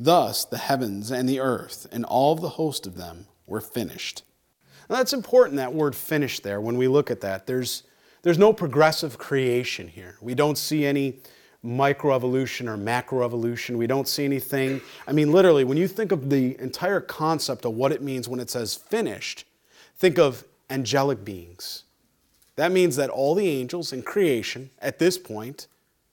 Thus the heavens and the earth and all the host of them were finished. Now that's important, that word finished there, when we look at that. There's, there's no progressive creation here. We don't see any microevolution or macroevolution. We don't see anything. I mean, literally, when you think of the entire concept of what it means when it says finished, think of angelic beings. That means that all the angels in creation at this point,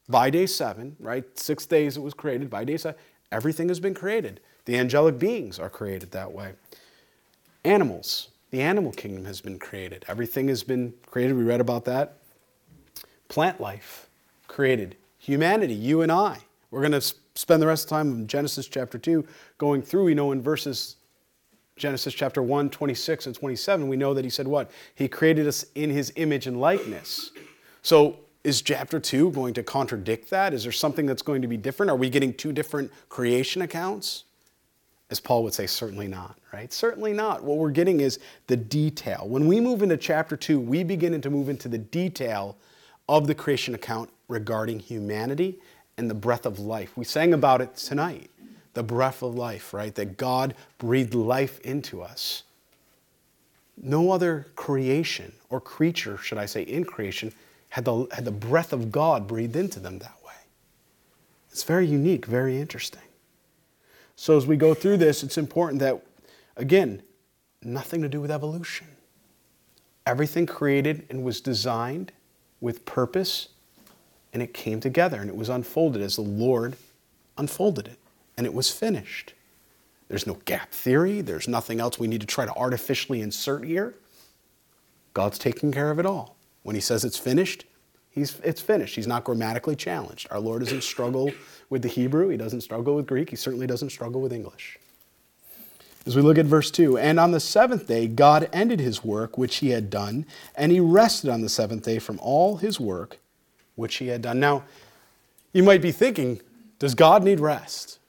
by day seven, right? Six days it was created, by day seven, everything has been created. The angelic beings are created that way. Animals, the animal kingdom has been created. Everything has been created. We read about that. Plant life, created humanity, you and I. We're going to spend the rest of the time in Genesis chapter 2 going through. We know in verses Genesis chapter 1, 26 and 27, we know that he said what? He created us in his image and likeness. So is chapter 2 going to contradict that? Is there something that's going to be different? Are we getting two different creation accounts? As Paul would say, certainly not, right? Certainly not. What we're getting is the detail. When we move into chapter 2, we begin to move into the detail of the creation account regarding humanity and the breath of life. We sang about it tonight the breath of life, right? That God breathed life into us. No other creation or creature, should I say, in creation, had the, had the breath of God breathed into them that way. It's very unique, very interesting. So, as we go through this, it's important that, again, nothing to do with evolution. Everything created and was designed with purpose and it came together and it was unfolded as the Lord unfolded it, and it was finished. There's no gap theory, there's nothing else we need to try to artificially insert here. God's taking care of it all. When He says it's finished, he's, it's finished. He's not grammatically challenged. Our Lord doesn't struggle with the Hebrew, He doesn't struggle with Greek, He certainly doesn't struggle with English. As we look at verse 2, and on the seventh day, God ended his work which he had done, and he rested on the seventh day from all his work which he had done. Now, you might be thinking, does God need rest?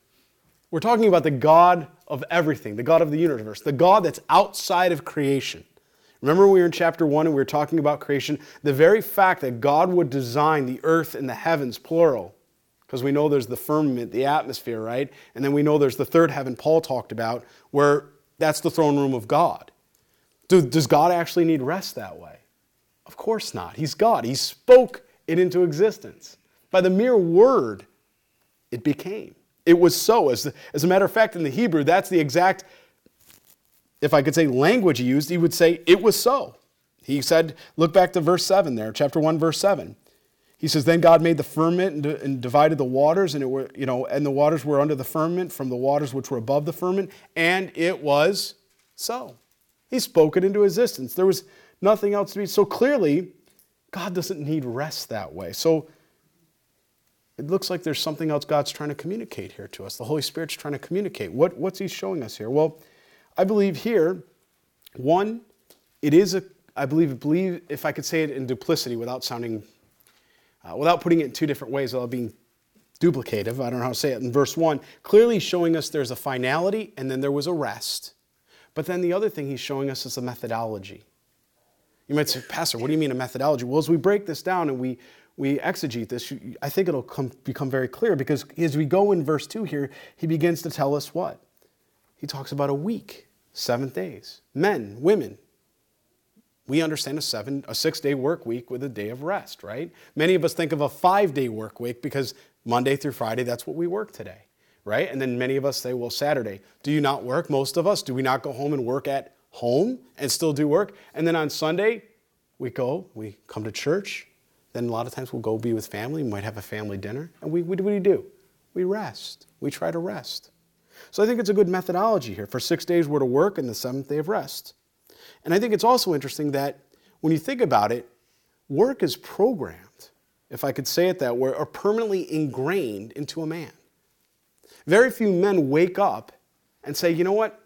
We're talking about the God of everything, the God of the universe, the God that's outside of creation. Remember, we were in chapter 1 and we were talking about creation. The very fact that God would design the earth and the heavens, plural, because we know there's the firmament, the atmosphere, right? And then we know there's the third heaven Paul talked about, where that's the throne room of God. Does God actually need rest that way? Of course not. He's God. He spoke it into existence. By the mere word, it became. It was so. As, as a matter of fact, in the Hebrew, that's the exact, if I could say language he used, he would say, it was so. He said, look back to verse 7 there, chapter 1, verse 7. He says, Then God made the firmament and, and divided the waters, and it were, you know, and the waters were under the firmament from the waters which were above the firmament, and it was so. He spoke it into existence. There was nothing else to be. So clearly, God doesn't need rest that way. So it looks like there's something else God's trying to communicate here to us. The Holy Spirit's trying to communicate. What, what's He showing us here? Well, I believe here, one, it is a, I believe, believe if I could say it in duplicity without sounding, uh, without putting it in two different ways, without being duplicative, I don't know how to say it. In verse one, clearly showing us there's a finality and then there was a rest. But then the other thing He's showing us is a methodology. You might say, Pastor, what do you mean a methodology? Well, as we break this down and we, we exegete this, I think it'll come, become very clear because as we go in verse 2 here, he begins to tell us what? He talks about a week, seven days. Men, women. We understand a seven, a six day work week with a day of rest, right? Many of us think of a five day work week because Monday through Friday, that's what we work today, right? And then many of us say, well, Saturday. Do you not work? Most of us, do we not go home and work at home and still do work. And then on Sunday, we go, we come to church. Then a lot of times we'll go be with family. We might have a family dinner. And we, what do we do? We rest. We try to rest. So I think it's a good methodology here. For six days we're to work and the seventh day of rest. And I think it's also interesting that when you think about it, work is programmed, if I could say it that way, or permanently ingrained into a man. Very few men wake up and say, you know what?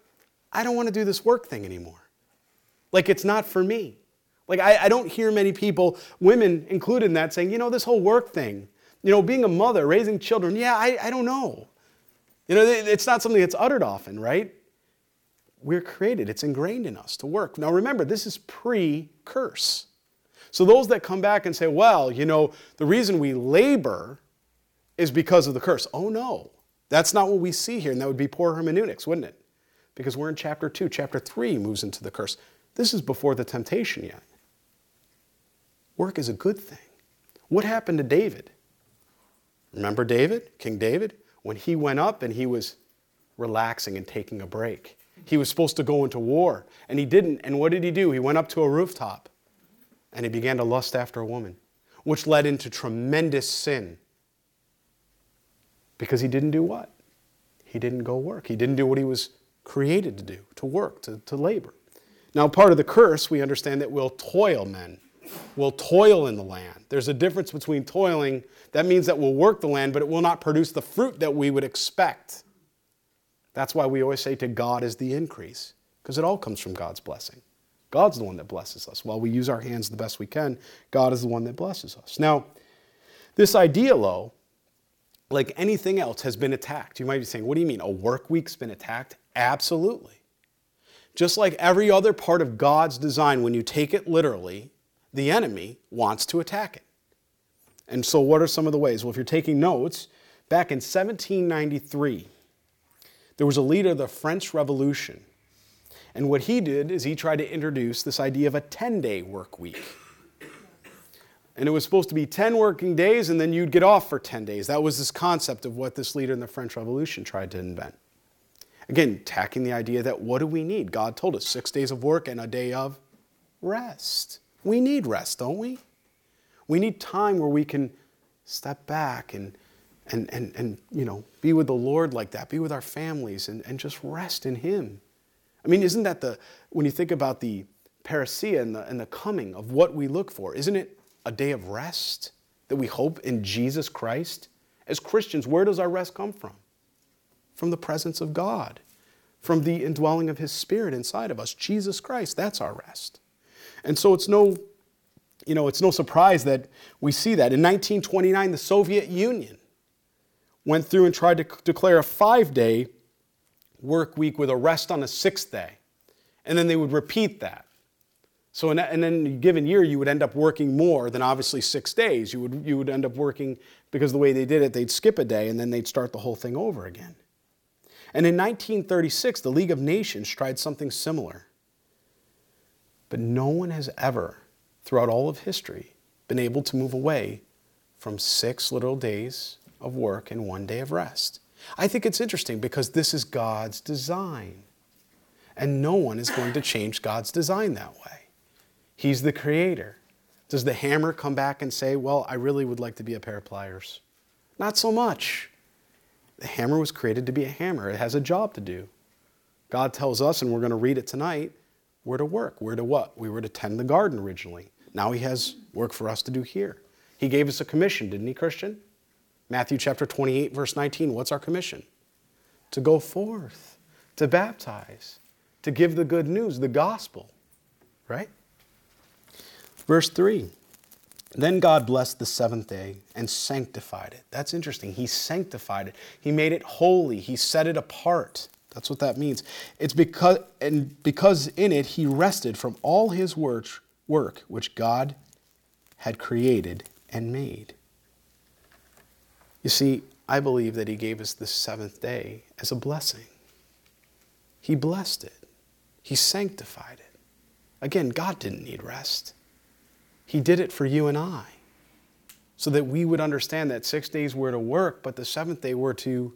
I don't want to do this work thing anymore. Like it's not for me. Like I, I, don't hear many people, women included in that, saying, you know, this whole work thing, you know, being a mother, raising children, yeah, I, I don't know. You know, it's not something that's uttered often, right? We're created, it's ingrained in us to work. Now remember, this is pre curse. So those that come back and say, well, you know, the reason we labor is because of the curse. Oh no. That's not what we see here, and that would be poor hermeneutics, wouldn't it? Because we're in chapter 2. Chapter 3 moves into the curse. This is before the temptation yet. Work is a good thing. What happened to David? Remember David, King David? When he went up and he was relaxing and taking a break. He was supposed to go into war, and he didn't. And what did he do? He went up to a rooftop and he began to lust after a woman, which led into tremendous sin. Because he didn't do what? He didn't go work. He didn't do what he was created to do, to work, to, to labor. Now, part of the curse, we understand that we'll toil men, will toil in the land. There's a difference between toiling, that means that we'll work the land, but it will not produce the fruit that we would expect. That's why we always say to God is the increase, because it all comes from God's blessing. God's the one that blesses us. While we use our hands the best we can, God is the one that blesses us. Now, this idea, though, like anything else, has been attacked. You might be saying, what do you mean? A work week's been attacked? Absolutely. Just like every other part of God's design, when you take it literally, the enemy wants to attack it. And so, what are some of the ways? Well, if you're taking notes, back in 1793, there was a leader of the French Revolution and what he did is he tried to introduce this idea of a 10 day work week. And it was supposed to be 10 working days and then you'd get off for 10 days. That was this concept of what this leader in the French Revolution tried to invent. Again, tacking the idea that what do we need? God told us six days of work and a day of rest. We need rest, don't we? We need time where we can step back and, and, and, and you know, be with the Lord like that, be with our families, and, and just rest in Him. I mean, isn't that the, when you think about the parousia and the, and the coming of what we look for, isn't it a day of rest that we hope in Jesus Christ? As Christians, where does our rest come from? From the presence of God, from the indwelling of His Spirit inside of us. Jesus Christ, that's our rest. And so it's no, you know, it's no surprise that we see that. In 1929, the Soviet Union went through and tried to declare a five day work week with a rest on the sixth day. And then they would repeat that. So, in, and then a given year, you would end up working more than obviously six days. You would, you would end up working, because the way they did it, they'd skip a day and then they'd start the whole thing over again. And in 1936, the League of Nations tried something similar. But no one has ever, throughout all of history, been able to move away from six literal days of work and one day of rest. I think it's interesting because this is God's design. And no one is going to change God's design that way. He's the creator. Does the hammer come back and say, Well, I really would like to be a pair of pliers? Not so much. The hammer was created to be a hammer, it has a job to do. God tells us, and we're going to read it tonight, we're to work. We're to what? We were to tend the garden originally. Now He has work for us to do here. He gave us a commission, didn't He, Christian? Matthew chapter 28, verse 19, what's our commission? To go forth, to baptize, to give the good news, the gospel, right? Verse 3 Then God blessed the seventh day and sanctified it. That's interesting. He sanctified it, He made it holy, He set it apart. That's what that means. It's because, and because in it He rested from all His work, work which God had created and made. You see, I believe that He gave us this seventh day as a blessing. He blessed it, He sanctified it. Again, God didn't need rest. He did it for you and I so that we would understand that six days were to work, but the seventh day were to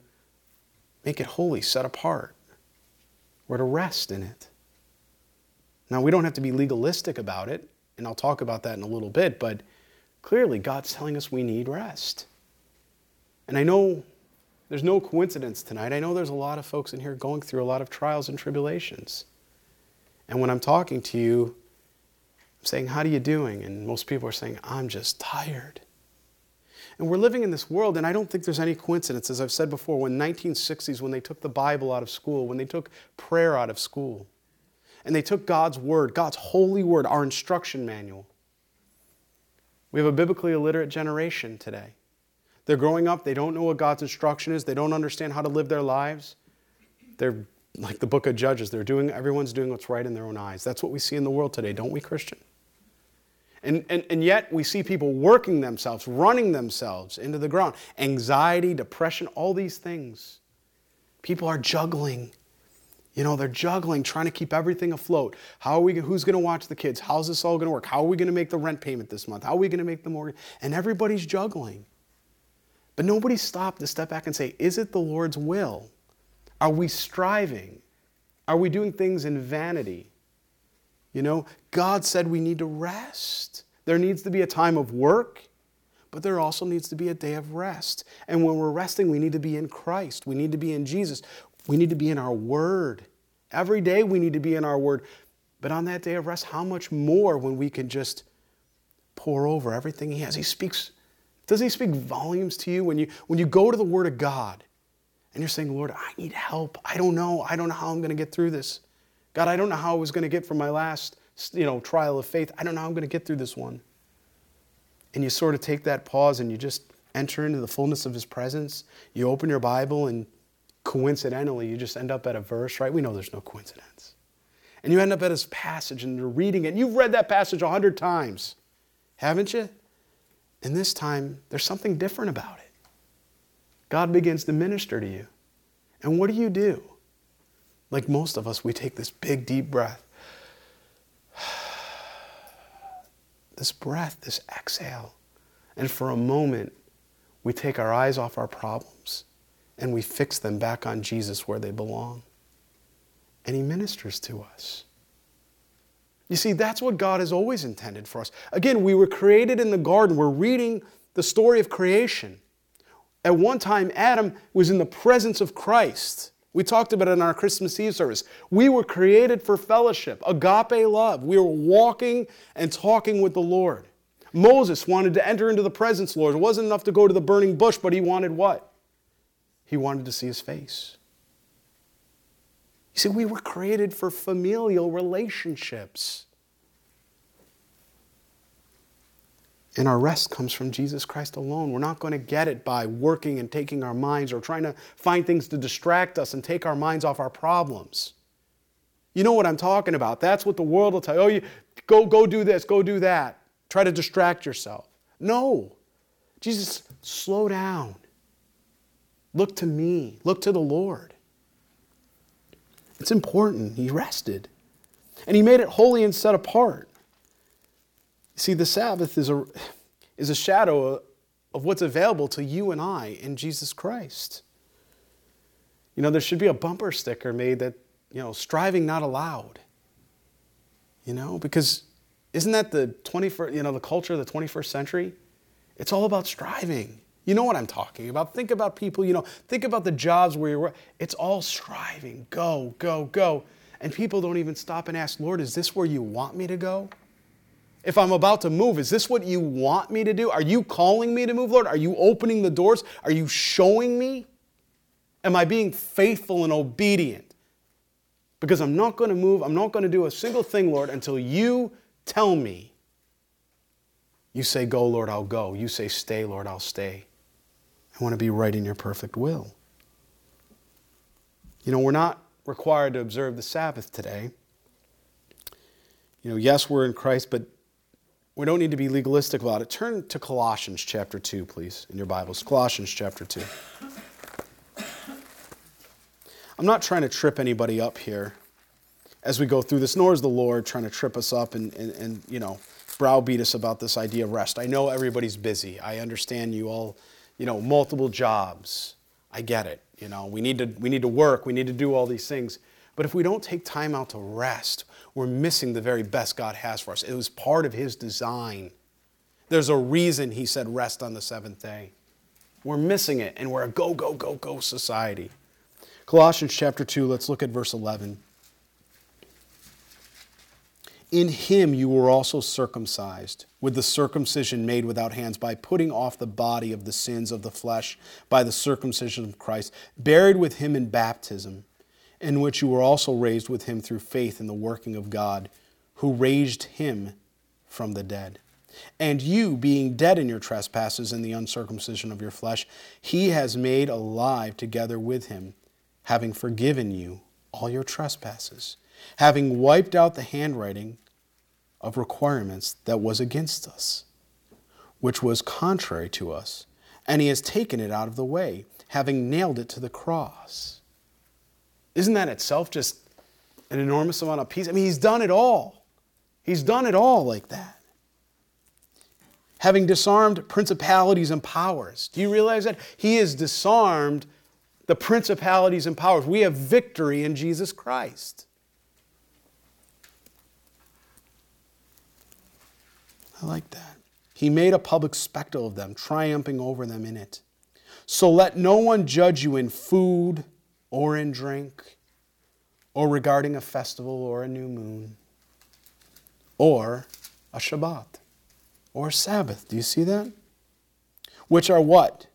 make it holy, set apart. We're to rest in it. Now, we don't have to be legalistic about it, and I'll talk about that in a little bit, but clearly God's telling us we need rest. And I know there's no coincidence tonight. I know there's a lot of folks in here going through a lot of trials and tribulations. And when I'm talking to you, I'm saying, How are you doing? And most people are saying, I'm just tired. And we're living in this world, and I don't think there's any coincidence. As I've said before, when 1960s, when they took the Bible out of school, when they took prayer out of school, and they took God's Word, God's holy Word, our instruction manual, we have a biblically illiterate generation today. They're growing up, they don't know what God's instruction is, they don't understand how to live their lives. They're like the book of Judges, they're doing, everyone's doing what's right in their own eyes. That's what we see in the world today, don't we, Christian? And, and, and yet we see people working themselves, running themselves into the ground. Anxiety, depression, all these things. People are juggling. You know, they're juggling, trying to keep everything afloat. How are we, who's going to watch the kids? How's this all going to work? How are we going to make the rent payment this month? How are we going to make the mortgage? And everybody's juggling. But nobody stopped to step back and say, is it the Lord's will? Are we striving? Are we doing things in vanity? You know, God said we need to rest. There needs to be a time of work, but there also needs to be a day of rest. And when we're resting, we need to be in Christ. We need to be in Jesus. We need to be in our Word. Every day we need to be in our Word. But on that day of rest, how much more when we can just pore over everything He has? He speaks. Doesn't He speak volumes to you when you when you go to the Word of God and you're saying, Lord, I need help. I don't know. I don't know how I'm going to get through this. God, I don't know how I was going to get from my last you know, trial of faith. I don't know how I'm going to get through this one. And you sort of take that pause and you just enter into the fullness of His presence. You open your Bible and coincidentally, you just end up at a verse, right? We know there's no coincidence. And you end up at this passage and you're reading it. And you've read that passage a hundred times, haven't you? And this time, there's something different about it. God begins to minister to you. And what do you do? Like most of us, we take this big, deep breath. This breath, this exhale. And for a moment, we take our eyes off our problems and we fix them back on Jesus where they belong. And He ministers to us. You see, that's what God has always intended for us. Again, we were created in the garden. We're reading the story of creation. At one time, Adam was in the presence of Christ. We talked about it in our Christmas Eve service. We were created for fellowship, agape love. We were walking and talking with the Lord. Moses wanted to enter into the presence, Lord. It wasn't enough to go to the burning bush, but he wanted what? He wanted to see his face. You see, we were created for familial relationships. And our rest comes from Jesus Christ alone. We're not going to get it by working and taking our minds or trying to find things to distract us and take our minds off our problems. You know what I'm talking about. That's what the world will tell you. Oh, you go, go do this, go do that. Try to distract yourself. No. Jesus, slow down. Look to me. Look to the Lord. It's important. He rested. And he made it holy and set apart. See, the Sabbath is a, is a shadow of what's available to you and I in Jesus Christ. You know, there should be a bumper sticker made that, you know, striving not allowed. You know, because isn't that the 21st, you know, the culture of the 21st century? It's all about striving. You know what I'm talking about. Think about people, you know, think about the jobs where you're, it's all striving. Go, go, go. And people don't even stop and ask, Lord, is this where you want me to go? If I'm about to move, is this what you want me to do? Are you calling me to move, Lord? Are you opening the doors? Are you showing me? Am I being faithful and obedient? Because I'm not going to move, I'm not going to do a single thing, Lord, until you tell me. You say, Go, Lord, I'll go. You say, Stay, Lord, I'll stay. I want to be right in your perfect will. You know, we're not required to observe the Sabbath today. You know, yes, we're in Christ, but we don't need to be legalistic about it. Turn to Colossians chapter 2, please, in your Bibles. Colossians chapter 2. I'm not trying to trip anybody up here as we go through this, nor is the Lord trying to trip us up and, and, and you know, browbeat us about this idea of rest. I know everybody's busy. I understand you all you know, multiple jobs. I get it. You know, we need to we need to work, we need to do all these things. But if we don't take time out to rest, we're missing the very best God has for us. It was part of his design. There's a reason he said rest on the seventh day. We're missing it, and we're a go, go, go, go society. Colossians chapter 2, let's look at verse 11. In him you were also circumcised, with the circumcision made without hands, by putting off the body of the sins of the flesh by the circumcision of Christ, buried with him in baptism, in which you were also raised with him through faith in the working of God, who raised him from the dead. And you, being dead in your trespasses and the uncircumcision of your flesh, he has made alive together with him, having forgiven you all your trespasses, having wiped out the handwriting of requirements that was against us, which was contrary to us, and he has taken it out of the way, having nailed it to the cross. Isn't that itself just an enormous amount of peace? I mean, he's done it all. He's done it all like that. Having disarmed principalities and powers. Do you realize that? He has disarmed the principalities and powers. We have victory in Jesus Christ. I like that. He made a public spectacle of them, triumphing over them in it. So let no one judge you in food or in drink, or regarding a festival or a new moon, or a Shabbat, or Sabbath. Do you see that? Which are what?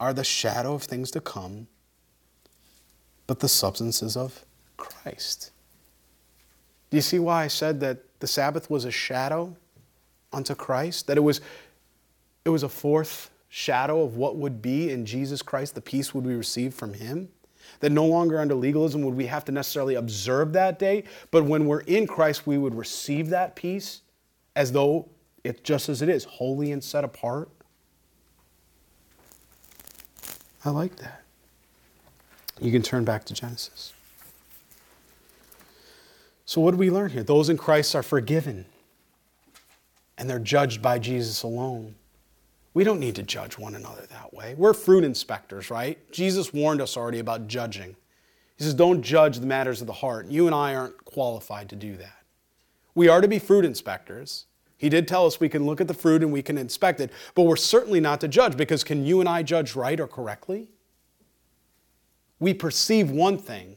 Are the shadow of things to come, but the substances of Christ. Do you see why I said that the Sabbath was a shadow unto Christ? That it was, it was a fourth shadow of what would be in Jesus Christ, the peace would we receive from Him? That no longer under legalism would we have to necessarily observe that day, but when we're in Christ, we would receive that peace as though it's just as it is, holy and set apart. I like that. You can turn back to Genesis. So, what do we learn here? Those in Christ are forgiven, and they're judged by Jesus alone. We don't need to judge one another that way. We're fruit inspectors, right? Jesus warned us already about judging. He says, Don't judge the matters of the heart. You and I aren't qualified to do that. We are to be fruit inspectors. He did tell us we can look at the fruit and we can inspect it, but we're certainly not to judge because can you and I judge right or correctly? We perceive one thing,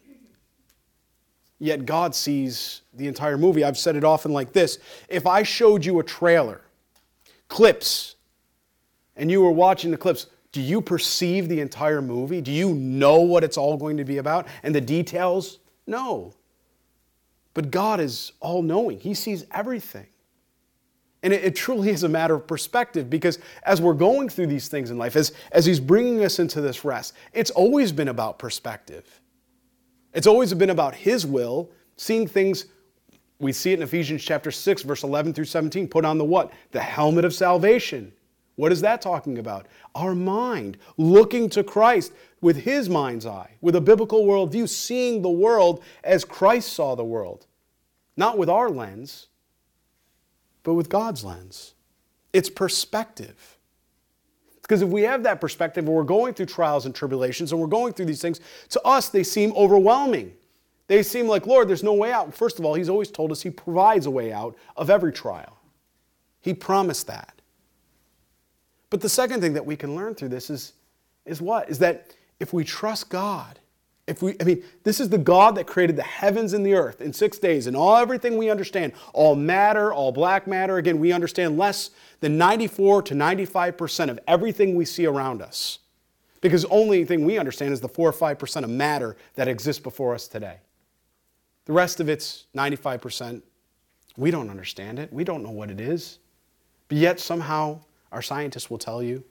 yet God sees the entire movie. I've said it often like this if I showed you a trailer, clips, and you were watching the clips, do you perceive the entire movie? Do you know what it's all going to be about and the details? No. But God is all knowing, He sees everything. And it, truly is a matter of perspective because as we're going through these things in life, as, as He's bringing us into this rest, it's always been about perspective. It's always been about His will, seeing things. We see it in Ephesians chapter 6, verse 11 through 17. Put on the what? The helmet of salvation. What is that talking about? Our mind, looking to Christ with His mind's eye, with a biblical worldview, seeing the world as Christ saw the world, not with our lens but with God's lens. It's perspective. Because if we have that perspective and we're going through trials and tribulations and we're going through these things, to us they seem overwhelming. They seem like, Lord, there's no way out. First of all, He's always told us He provides a way out of every trial. He promised that. But the second thing that we can learn through this is, is what? Is that if we trust God, if we, I mean, this is the God that created the heavens and the earth in six days and all everything we understand, all matter, all black matter. Again, we understand less than 94 to 95% of everything we see around us. Because only thing we understand is the 4 or 5% of matter that exists before us today. The rest of it's 95%. We don't understand it. We don't know what it is. But yet somehow our scientists will tell you,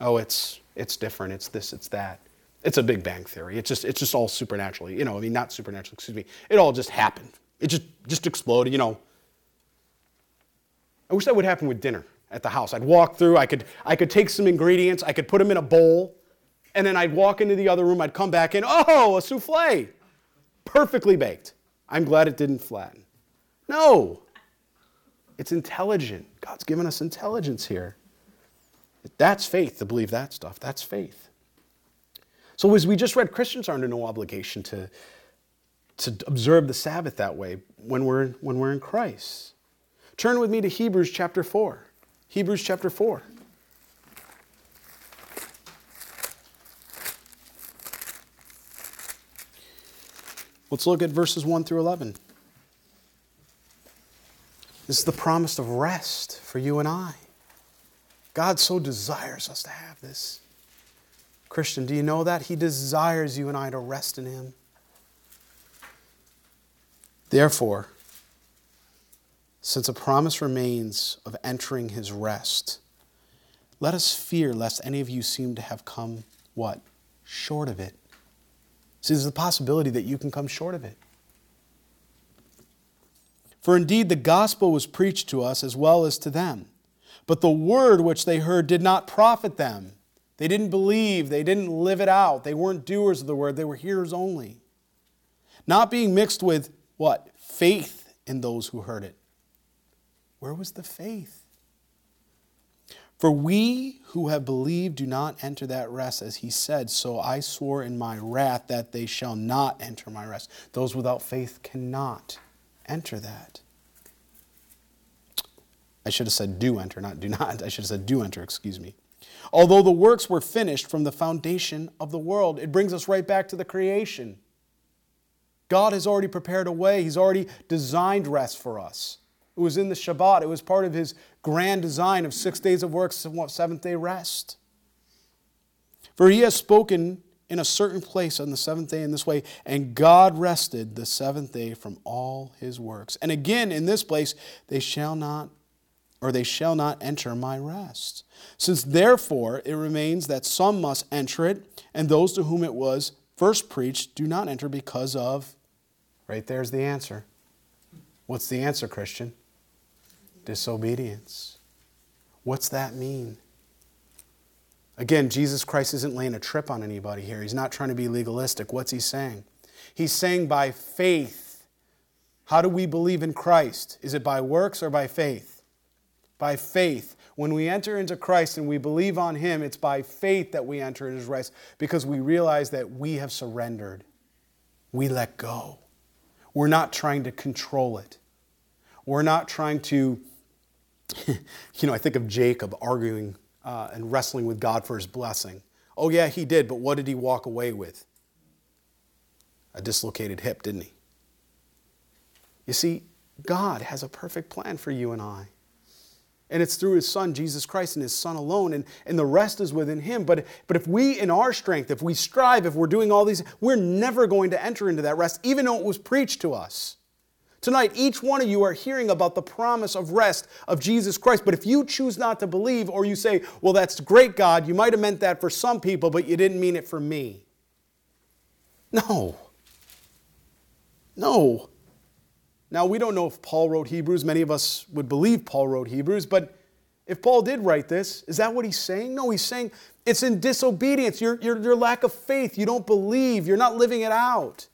oh, it's, it's different, it's this, it's that. It's a Big Bang theory. It's just it's just all supernaturally. You know, I mean, not supernatural. Excuse me. It all just happened. It just just exploded. You know. I wish that would happen with dinner at the house. I'd walk through. I could I could take some ingredients. I could put them in a bowl, and then I'd walk into the other room. I'd come back in. Oh, a souffle, perfectly baked. I'm glad it didn't flatten. No. It's intelligent. God's given us intelligence here. That's faith to believe that stuff. That's faith. So, as we just read, Christians are under no obligation to, to observe the Sabbath that way when we're, when we're in Christ. Turn with me to Hebrews chapter 4. Hebrews chapter 4. Let's look at verses 1 through 11. This is the promise of rest for you and I. God so desires us to have this. Christian, do you know that? He desires you and I to rest in Him. Therefore, since a promise remains of entering His rest, let us fear lest any of you seem to have come, what? Short of it. See, there's the possibility that you can come short of it. For indeed, the gospel was preached to us as well as to them. But the word which they heard did not profit them they didn't believe, they didn't live it out, they weren't doers of the word, they were hearers only. not being mixed with what? Faith in those who heard it. Where was the faith? For we who have believed do not enter that rest, as he said, So I swore in my wrath that they shall not enter my rest. Those without faith cannot enter that. I should have said do enter, not do not. I should have said do enter, excuse me. Although the works were finished from the foundation of the world, it brings us right back to the creation. God has already prepared a way, He's already designed rest for us. It was in the Shabbat, it was part of His grand design of six days of work, seventh day rest. For He has spoken in a certain place on the seventh day in this way, and God rested the seventh day from all His works. And again, in this place, they shall not or they shall not enter my rest. Since therefore it remains that some must enter it, and those to whom it was first preached do not enter because of. Right there's the answer. What's the answer, Christian? Disobedience. What's that mean? Again, Jesus Christ isn't laying a trip on anybody here. He's not trying to be legalistic. What's he saying? He's saying by faith. How do we believe in Christ? Is it by works or by faith? By faith. When we enter into Christ and we believe on Him, it's by faith that we enter into His rest because we realize that we have surrendered. We let go. We're not trying to control it. We're not trying to, you know, I think of Jacob arguing uh, and wrestling with God for his blessing. Oh, yeah, he did, but what did he walk away with? A dislocated hip, didn't he? You see, God has a perfect plan for you and I. And it's through his son, Jesus Christ, and his son alone, and, and the rest is within him. But, but if we, in our strength, if we strive, if we're doing all these, we're never going to enter into that rest, even though it was preached to us. Tonight, each one of you are hearing about the promise of rest of Jesus Christ. But if you choose not to believe, or you say, well, that's great, God, you might have meant that for some people, but you didn't mean it for me. No. No. Now, we don't know if Paul wrote Hebrews. Many of us would believe Paul wrote Hebrews, but if Paul did write this, is that what he's saying? No, he's saying it's in disobedience, your, your, your lack of faith. You don't believe, you're not living it out.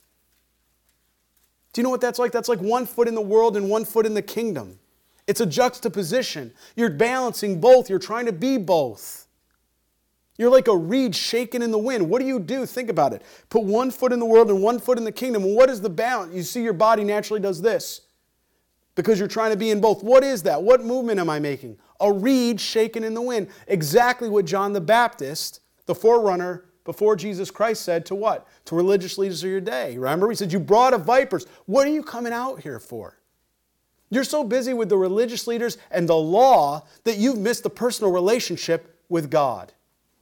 Do you know what that's like? That's like one foot in the world and one foot in the kingdom. It's a juxtaposition. You're balancing both, you're trying to be both. You're like a reed shaken in the wind. What do you do? Think about it. Put one foot in the world and one foot in the kingdom. what is the balance? You see, your body naturally does this because you're trying to be in both. What is that? What movement am I making? A reed shaken in the wind. Exactly what John the Baptist, the forerunner before Jesus Christ, said to what? To religious leaders of your day. Remember? He said, You brought of vipers. What are you coming out here for? You're so busy with the religious leaders and the law that you've missed the personal relationship with God.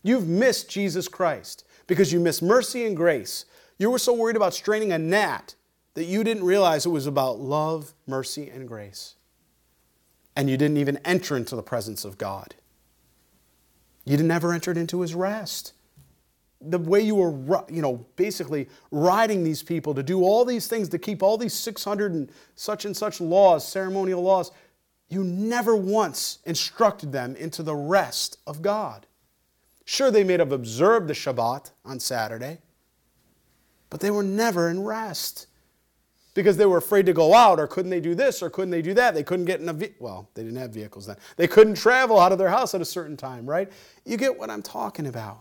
You've missed Jesus Christ because you missed mercy and grace. You were so worried about straining a gnat that you didn't realize it was about love, mercy, and grace. And you didn't even enter into the presence of God. You never entered into his rest. The way you were, you know, basically riding these people to do all these things, to keep all these 600 and such and such laws, ceremonial laws, you never once instructed them into the rest of God. Sure, they may have observed the Shabbat on Saturday, but they were never in rest because they were afraid to go out or couldn't they do this or couldn't they do that? They couldn't get in a ve- well they didn't have vehicles then. They couldn't travel out of their house at a certain time right? You get what i'm talking about.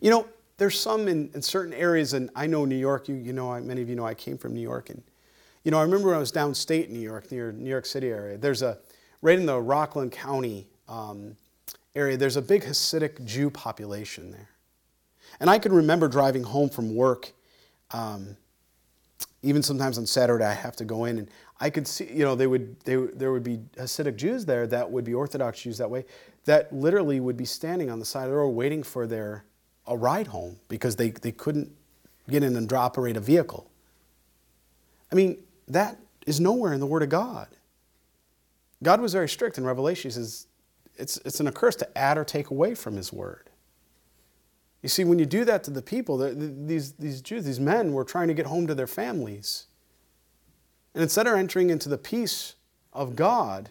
You know there's some in, in certain areas and i know new york you, you know many of you know i came from new york and you know i remember when i was downstate in new york near new york city area there's a right in the rockland county um, area, there's a big Hasidic Jew population there. And I can remember driving home from work. Um, even sometimes on Saturday, I have to go in and I could see, you know, they would, they, there would be Hasidic Jews there that would be Orthodox Jews that way, that literally would be standing on the side of the road waiting for their a ride home because they, they couldn't get in and operate a vehicle. I mean, that is nowhere in the Word of God. God was very strict in Revelation. He says, it's, it's an curse to add or take away from his word. You see, when you do that to the people, the, the, these, these Jews, these men were trying to get home to their families. And instead of entering into the peace of God,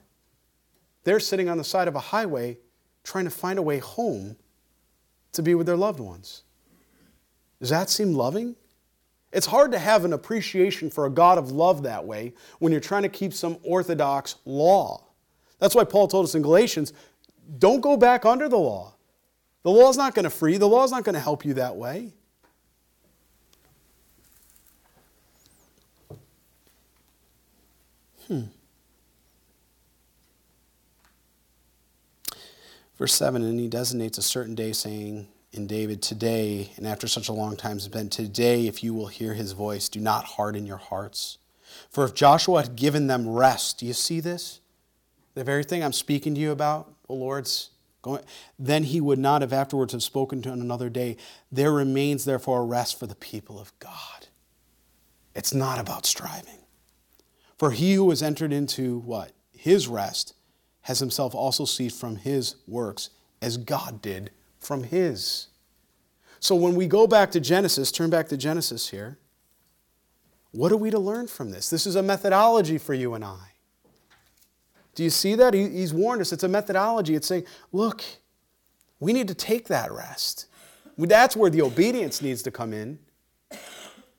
they're sitting on the side of a highway trying to find a way home to be with their loved ones. Does that seem loving? It's hard to have an appreciation for a God of love that way when you're trying to keep some orthodox law. That's why Paul told us in Galatians don't go back under the law. The law is not going to free, the law is not going to help you that way. Hmm. Verse 7 And he designates a certain day, saying in David, Today, and after such a long time has been, Today, if you will hear his voice, do not harden your hearts. For if Joshua had given them rest, do you see this? The very thing I'm speaking to you about, the Lord's going, then he would not have afterwards have spoken to another day. There remains therefore a rest for the people of God. It's not about striving. For he who has entered into what? His rest has himself also ceased from his works as God did from his. So when we go back to Genesis, turn back to Genesis here, what are we to learn from this? This is a methodology for you and I. Do you see that? he's warned us. It's a methodology. It's saying, look, we need to take that rest. That's where the obedience needs to come in.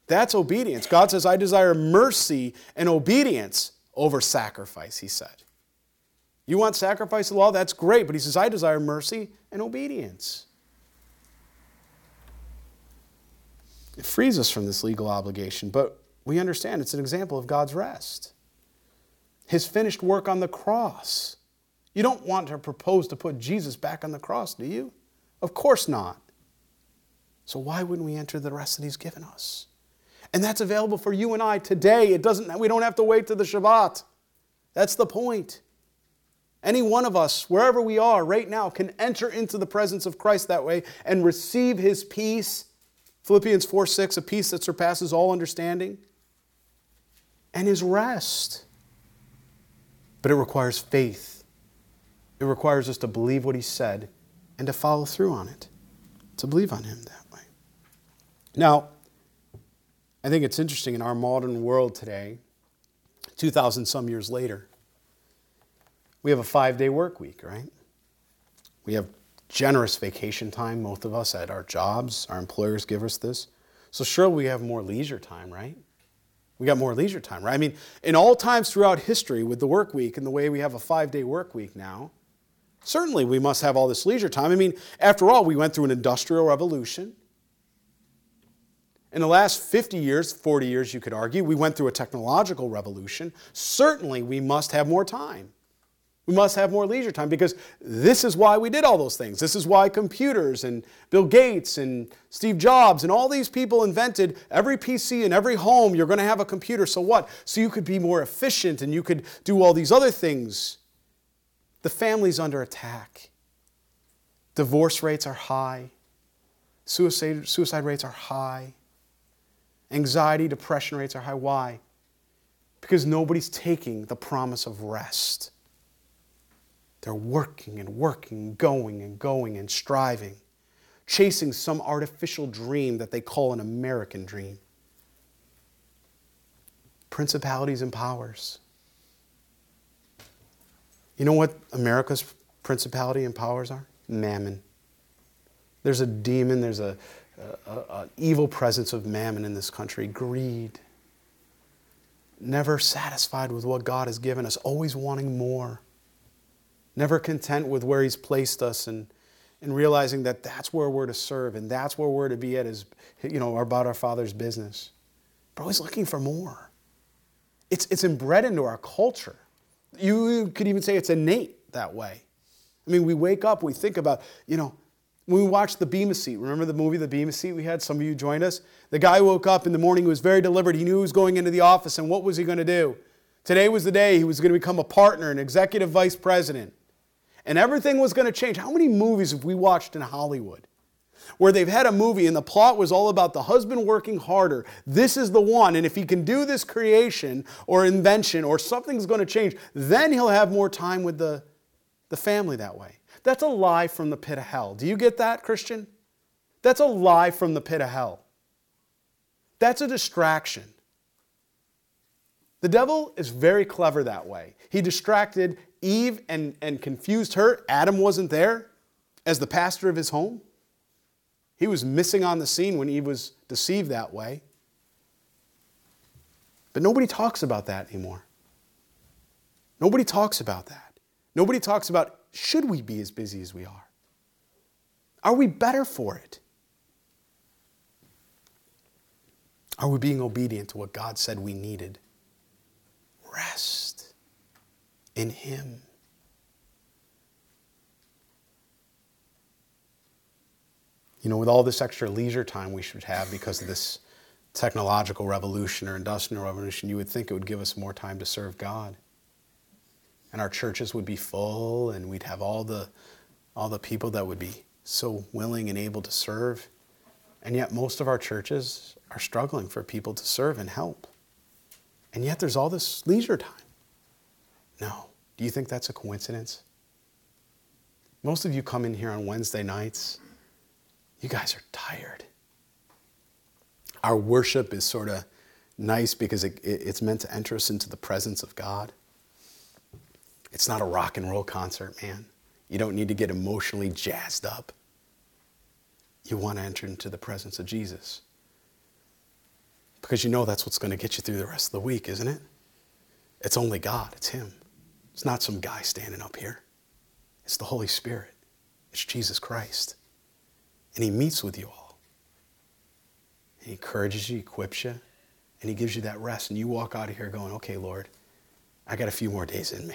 That's obedience. God says, I desire mercy and obedience over sacrifice, he said. You want sacrifice of law? That's great. But he says, I desire mercy and obedience. It frees us from this legal obligation, but we understand it's an example of God's rest. His finished work on the cross. You don't want to propose to put Jesus back on the cross, do you? Of course not. So why wouldn't we enter the rest that he's given us? And that's available for you and I today. It doesn't, we don't have to wait to the Shabbat. That's the point. Any one of us, wherever we are right now, can enter into the presence of Christ that way and receive his peace. Philippians 4 6, a peace that surpasses all understanding, and his rest. But it requires faith. It requires us to believe what he said and to follow through on it, to believe on him that way. Now, I think it's interesting in our modern world today, 2,000 some years later, we have a five day work week, right? We have generous vacation time, most of us at our jobs. Our employers give us this. So, surely we have more leisure time, right? We got more leisure time, right? I mean, in all times throughout history with the work week and the way we have a five day work week now, certainly we must have all this leisure time. I mean, after all, we went through an industrial revolution. In the last 50 years, 40 years, you could argue, we went through a technological revolution. Certainly, we must have more time. We must have more leisure time because this is why we did all those things. This is why computers and Bill Gates and Steve Jobs and all these people invented every PC in every home, you're going to have a computer. So what? So you could be more efficient and you could do all these other things. The family's under attack. Divorce rates are high. Suicide, suicide rates are high. Anxiety, depression rates are high. Why? Because nobody's taking the promise of rest. They're working and working, going and going and striving, chasing some artificial dream that they call an American dream. Principalities and powers. You know what America's principality and powers are? Mammon. There's a demon, there's a, an evil presence of mammon in this country, greed. Never satisfied with what God has given us, always wanting more. Never content with where He's placed us and, and realizing that that's where we're to serve and that's where we're to be at is, you know, about our Father's business. But always looking for more. It's, it's inbred into our culture. You could even say it's innate that way. I mean, we wake up, we think about, you know, when we watched the Bema Seat, remember the movie The Bema Seat we had? Some of you joined us. The guy woke up in the morning, he was very deliberate. He knew he was going into the office, and what was he going to do? Today was the day he was going to become a partner, an executive vice president. And everything was going to change. How many movies have we watched in Hollywood? Where they've had a movie and the plot was all about the husband working harder. This is the one. And if he can do this creation or invention or something's going to change, then he'll have more time with the, the family that way. That's a lie from the pit of hell. Do you get that, Christian? That's a lie from the pit of hell. That's a distraction. The devil is very clever that way. He distracted Eve and, and confused her. Adam wasn't there as the pastor of his home. He was missing on the scene when Eve was deceived that way. But nobody talks about that anymore. Nobody talks about that. Nobody talks about should we be as busy as we are? Are we better for it? Are we being obedient to what God said we needed? Rest in Him. You know, with all this extra leisure time we should have because of this technological revolution or industrial revolution, you would think it would give us more time to serve God. And our churches would be full and we'd have all the all the people that would be so willing and able to serve. And yet most of our churches are struggling for people to serve and help. And yet there's all this leisure time. No. Do you think that's a coincidence? Most of you come in here on Wednesday nights, you guys are tired. Our worship is sort of nice because it, it, it's meant to enter us into the presence of God. It's not a rock and roll concert, man. You don't need to get emotionally jazzed up. You want to enter into the presence of Jesus. Because you know that's what's going to get you through the rest of the week, isn't it? It's only God, it's Him. It's not some guy standing up here. It's the Holy Spirit, it's Jesus Christ. And He meets with you all. And He encourages you, equips you, and He gives you that rest. And you walk out of here going, okay, Lord, I got a few more days in me.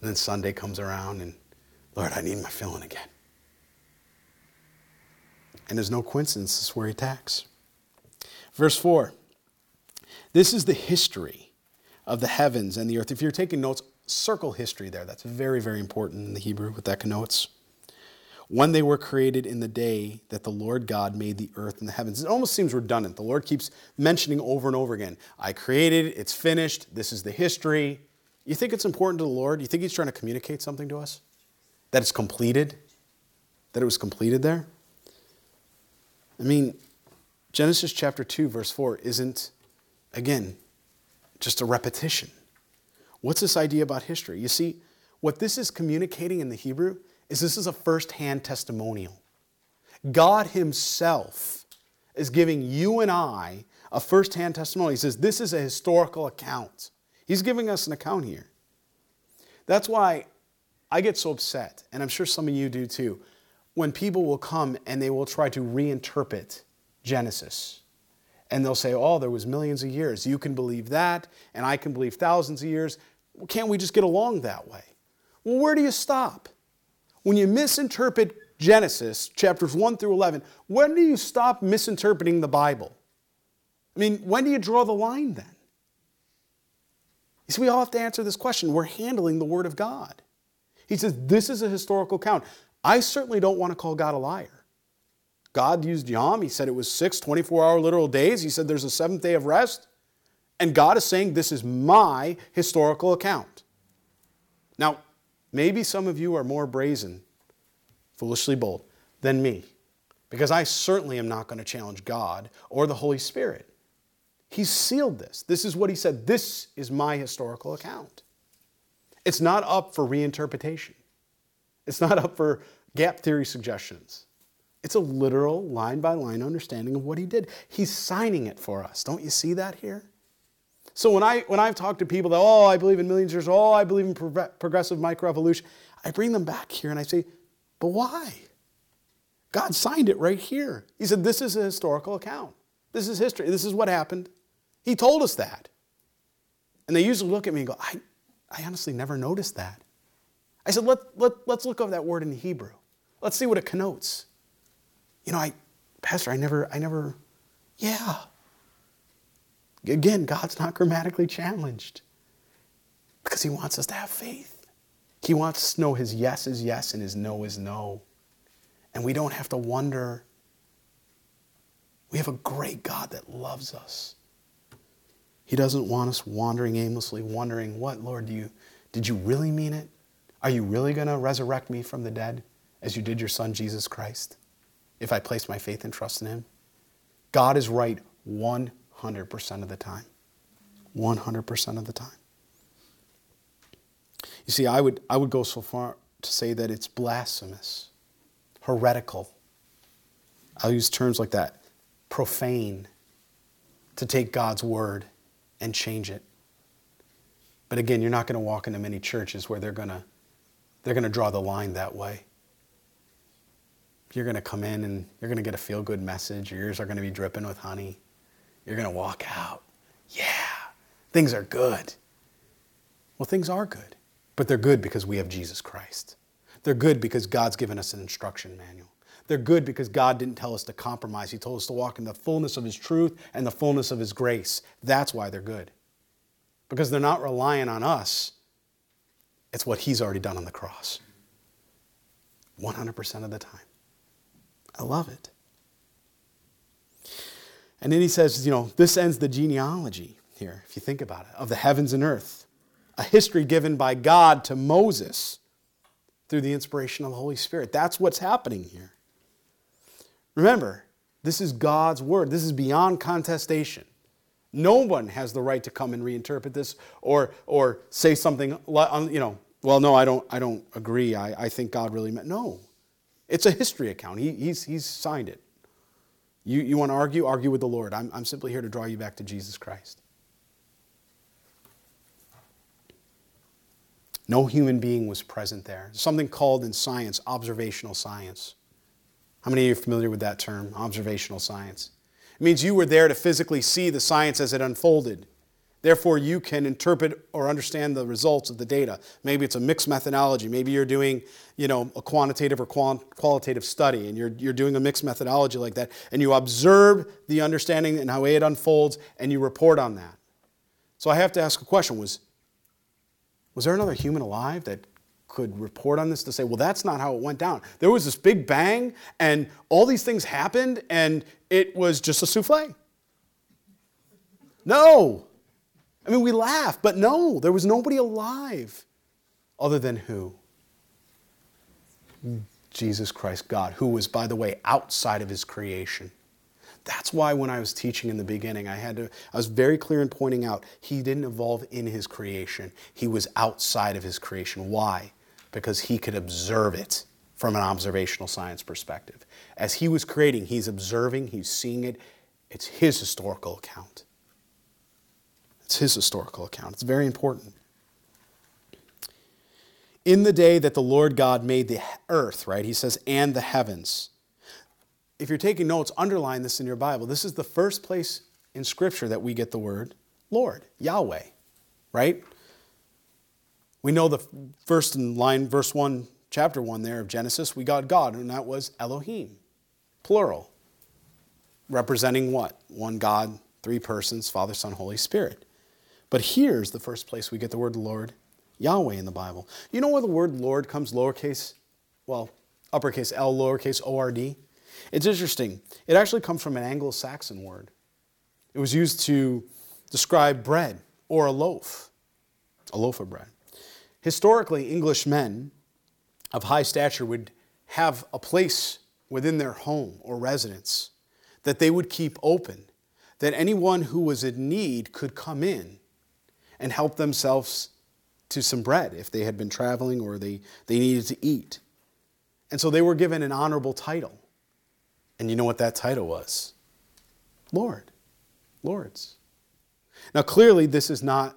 And then Sunday comes around, and Lord, I need my filling again. And there's no coincidence, this is where He attacks. Verse 4 This is the history of the heavens and the earth. If you're taking notes, circle history there. That's very, very important in the Hebrew with that connotes. When they were created in the day that the Lord God made the earth and the heavens. It almost seems redundant. The Lord keeps mentioning over and over again I created, it's finished, this is the history. You think it's important to the Lord? You think He's trying to communicate something to us? That it's completed? That it was completed there? I mean, Genesis chapter 2, verse 4 isn't, again, just a repetition. What's this idea about history? You see, what this is communicating in the Hebrew is this is a first hand testimonial. God Himself is giving you and I a first hand testimony. He says, This is a historical account. He's giving us an account here. That's why I get so upset, and I'm sure some of you do too, when people will come and they will try to reinterpret Genesis. And they'll say, oh, there was millions of years. You can believe that, and I can believe thousands of years. Can't we just get along that way? Well, where do you stop? When you misinterpret Genesis, chapters 1 through 11, when do you stop misinterpreting the Bible? I mean, when do you draw the line then? You see, we all have to answer this question. We're handling the Word of God. He says, This is a historical account. I certainly don't want to call God a liar. God used Yom. He said it was six 24 hour literal days. He said there's a seventh day of rest. And God is saying, This is my historical account. Now, maybe some of you are more brazen, foolishly bold, than me, because I certainly am not going to challenge God or the Holy Spirit. He's sealed this. This is what He said. This is my historical account. It's not up for reinterpretation, it's not up for gap theory suggestions. It's a literal line by line understanding of what he did. He's signing it for us. Don't you see that here? So when I when I've talked to people that oh I believe in millions of years, oh I believe in pro- progressive microevolution, I bring them back here and I say, but why? God signed it right here. He said this is a historical account. This is history. This is what happened. He told us that. And they usually look at me and go, I, I honestly never noticed that. I said, let, let, let's look up that word in Hebrew. Let's see what it connotes you know, I, Pastor, I never, I never, yeah. Again, God's not grammatically challenged because He wants us to have faith. He wants us to know His yes is yes and His no is no. And we don't have to wonder. We have a great God that loves us. He doesn't want us wandering aimlessly, wondering, what, Lord, do you, did you really mean it? Are you really going to resurrect me from the dead as you did your son, Jesus Christ? if I place my faith and trust in Him. God is right 100% of the time. 100% of the time. You see, I would, I would go so far to say that it's blasphemous, heretical. I'll use terms like that profane to take God's word and change it. But again, you're not going to walk into many churches where they're going to they're going to draw the line that way. You're going to come in and you're going to get a feel good message. Your ears are going to be dripping with honey. You're going to walk out. Yeah, things are good. Well, things are good, but they're good because we have Jesus Christ. They're good because God's given us an instruction manual. They're good because God didn't tell us to compromise. He told us to walk in the fullness of His truth and the fullness of His grace. That's why they're good. Because they're not relying on us, it's what He's already done on the cross. 100% of the time. I love it. And then he says, you know, this ends the genealogy here, if you think about it, of the heavens and earth. A history given by God to Moses through the inspiration of the Holy Spirit. That's what's happening here. Remember, this is God's word. This is beyond contestation. No one has the right to come and reinterpret this or, or say something, you know, well, no, I don't, I don't agree. I, I think God really meant. No. It's a history account. He, he's, he's signed it. You, you want to argue? Argue with the Lord. I'm, I'm simply here to draw you back to Jesus Christ. No human being was present there. Something called in science observational science. How many of you are familiar with that term, observational science? It means you were there to physically see the science as it unfolded. Therefore, you can interpret or understand the results of the data. Maybe it's a mixed methodology. Maybe you're doing, you know, a quantitative or qualitative study, and you're, you're doing a mixed methodology like that, and you observe the understanding and how it unfolds, and you report on that. So I have to ask a question: Was was there another human alive that could report on this to say, well, that's not how it went down. There was this big bang, and all these things happened, and it was just a souffle. No. I mean, we laugh, but no, there was nobody alive other than who? Jesus Christ, God, who was, by the way, outside of his creation. That's why when I was teaching in the beginning, I had to I was very clear in pointing out he didn't evolve in his creation. He was outside of his creation. Why? because he could observe it from an observational science perspective. As he was creating, he's observing, he's seeing it. It's his historical account. It's his historical account. It's very important. In the day that the Lord God made the earth, right? He says, and the heavens. If you're taking notes, underline this in your Bible. This is the first place in Scripture that we get the word Lord, Yahweh, right? We know the first in line, verse 1, chapter 1 there of Genesis, we got God, and that was Elohim, plural, representing what? One God, three persons, Father, Son, Holy Spirit. But here's the first place we get the word Lord, Yahweh in the Bible. You know where the word Lord comes lowercase, well, uppercase L, lowercase O R D? It's interesting. It actually comes from an Anglo Saxon word. It was used to describe bread or a loaf, a loaf of bread. Historically, English men of high stature would have a place within their home or residence that they would keep open, that anyone who was in need could come in and help themselves to some bread if they had been traveling or they, they needed to eat. And so they were given an honorable title. And you know what that title was? Lord. Lords. Now, clearly, this is not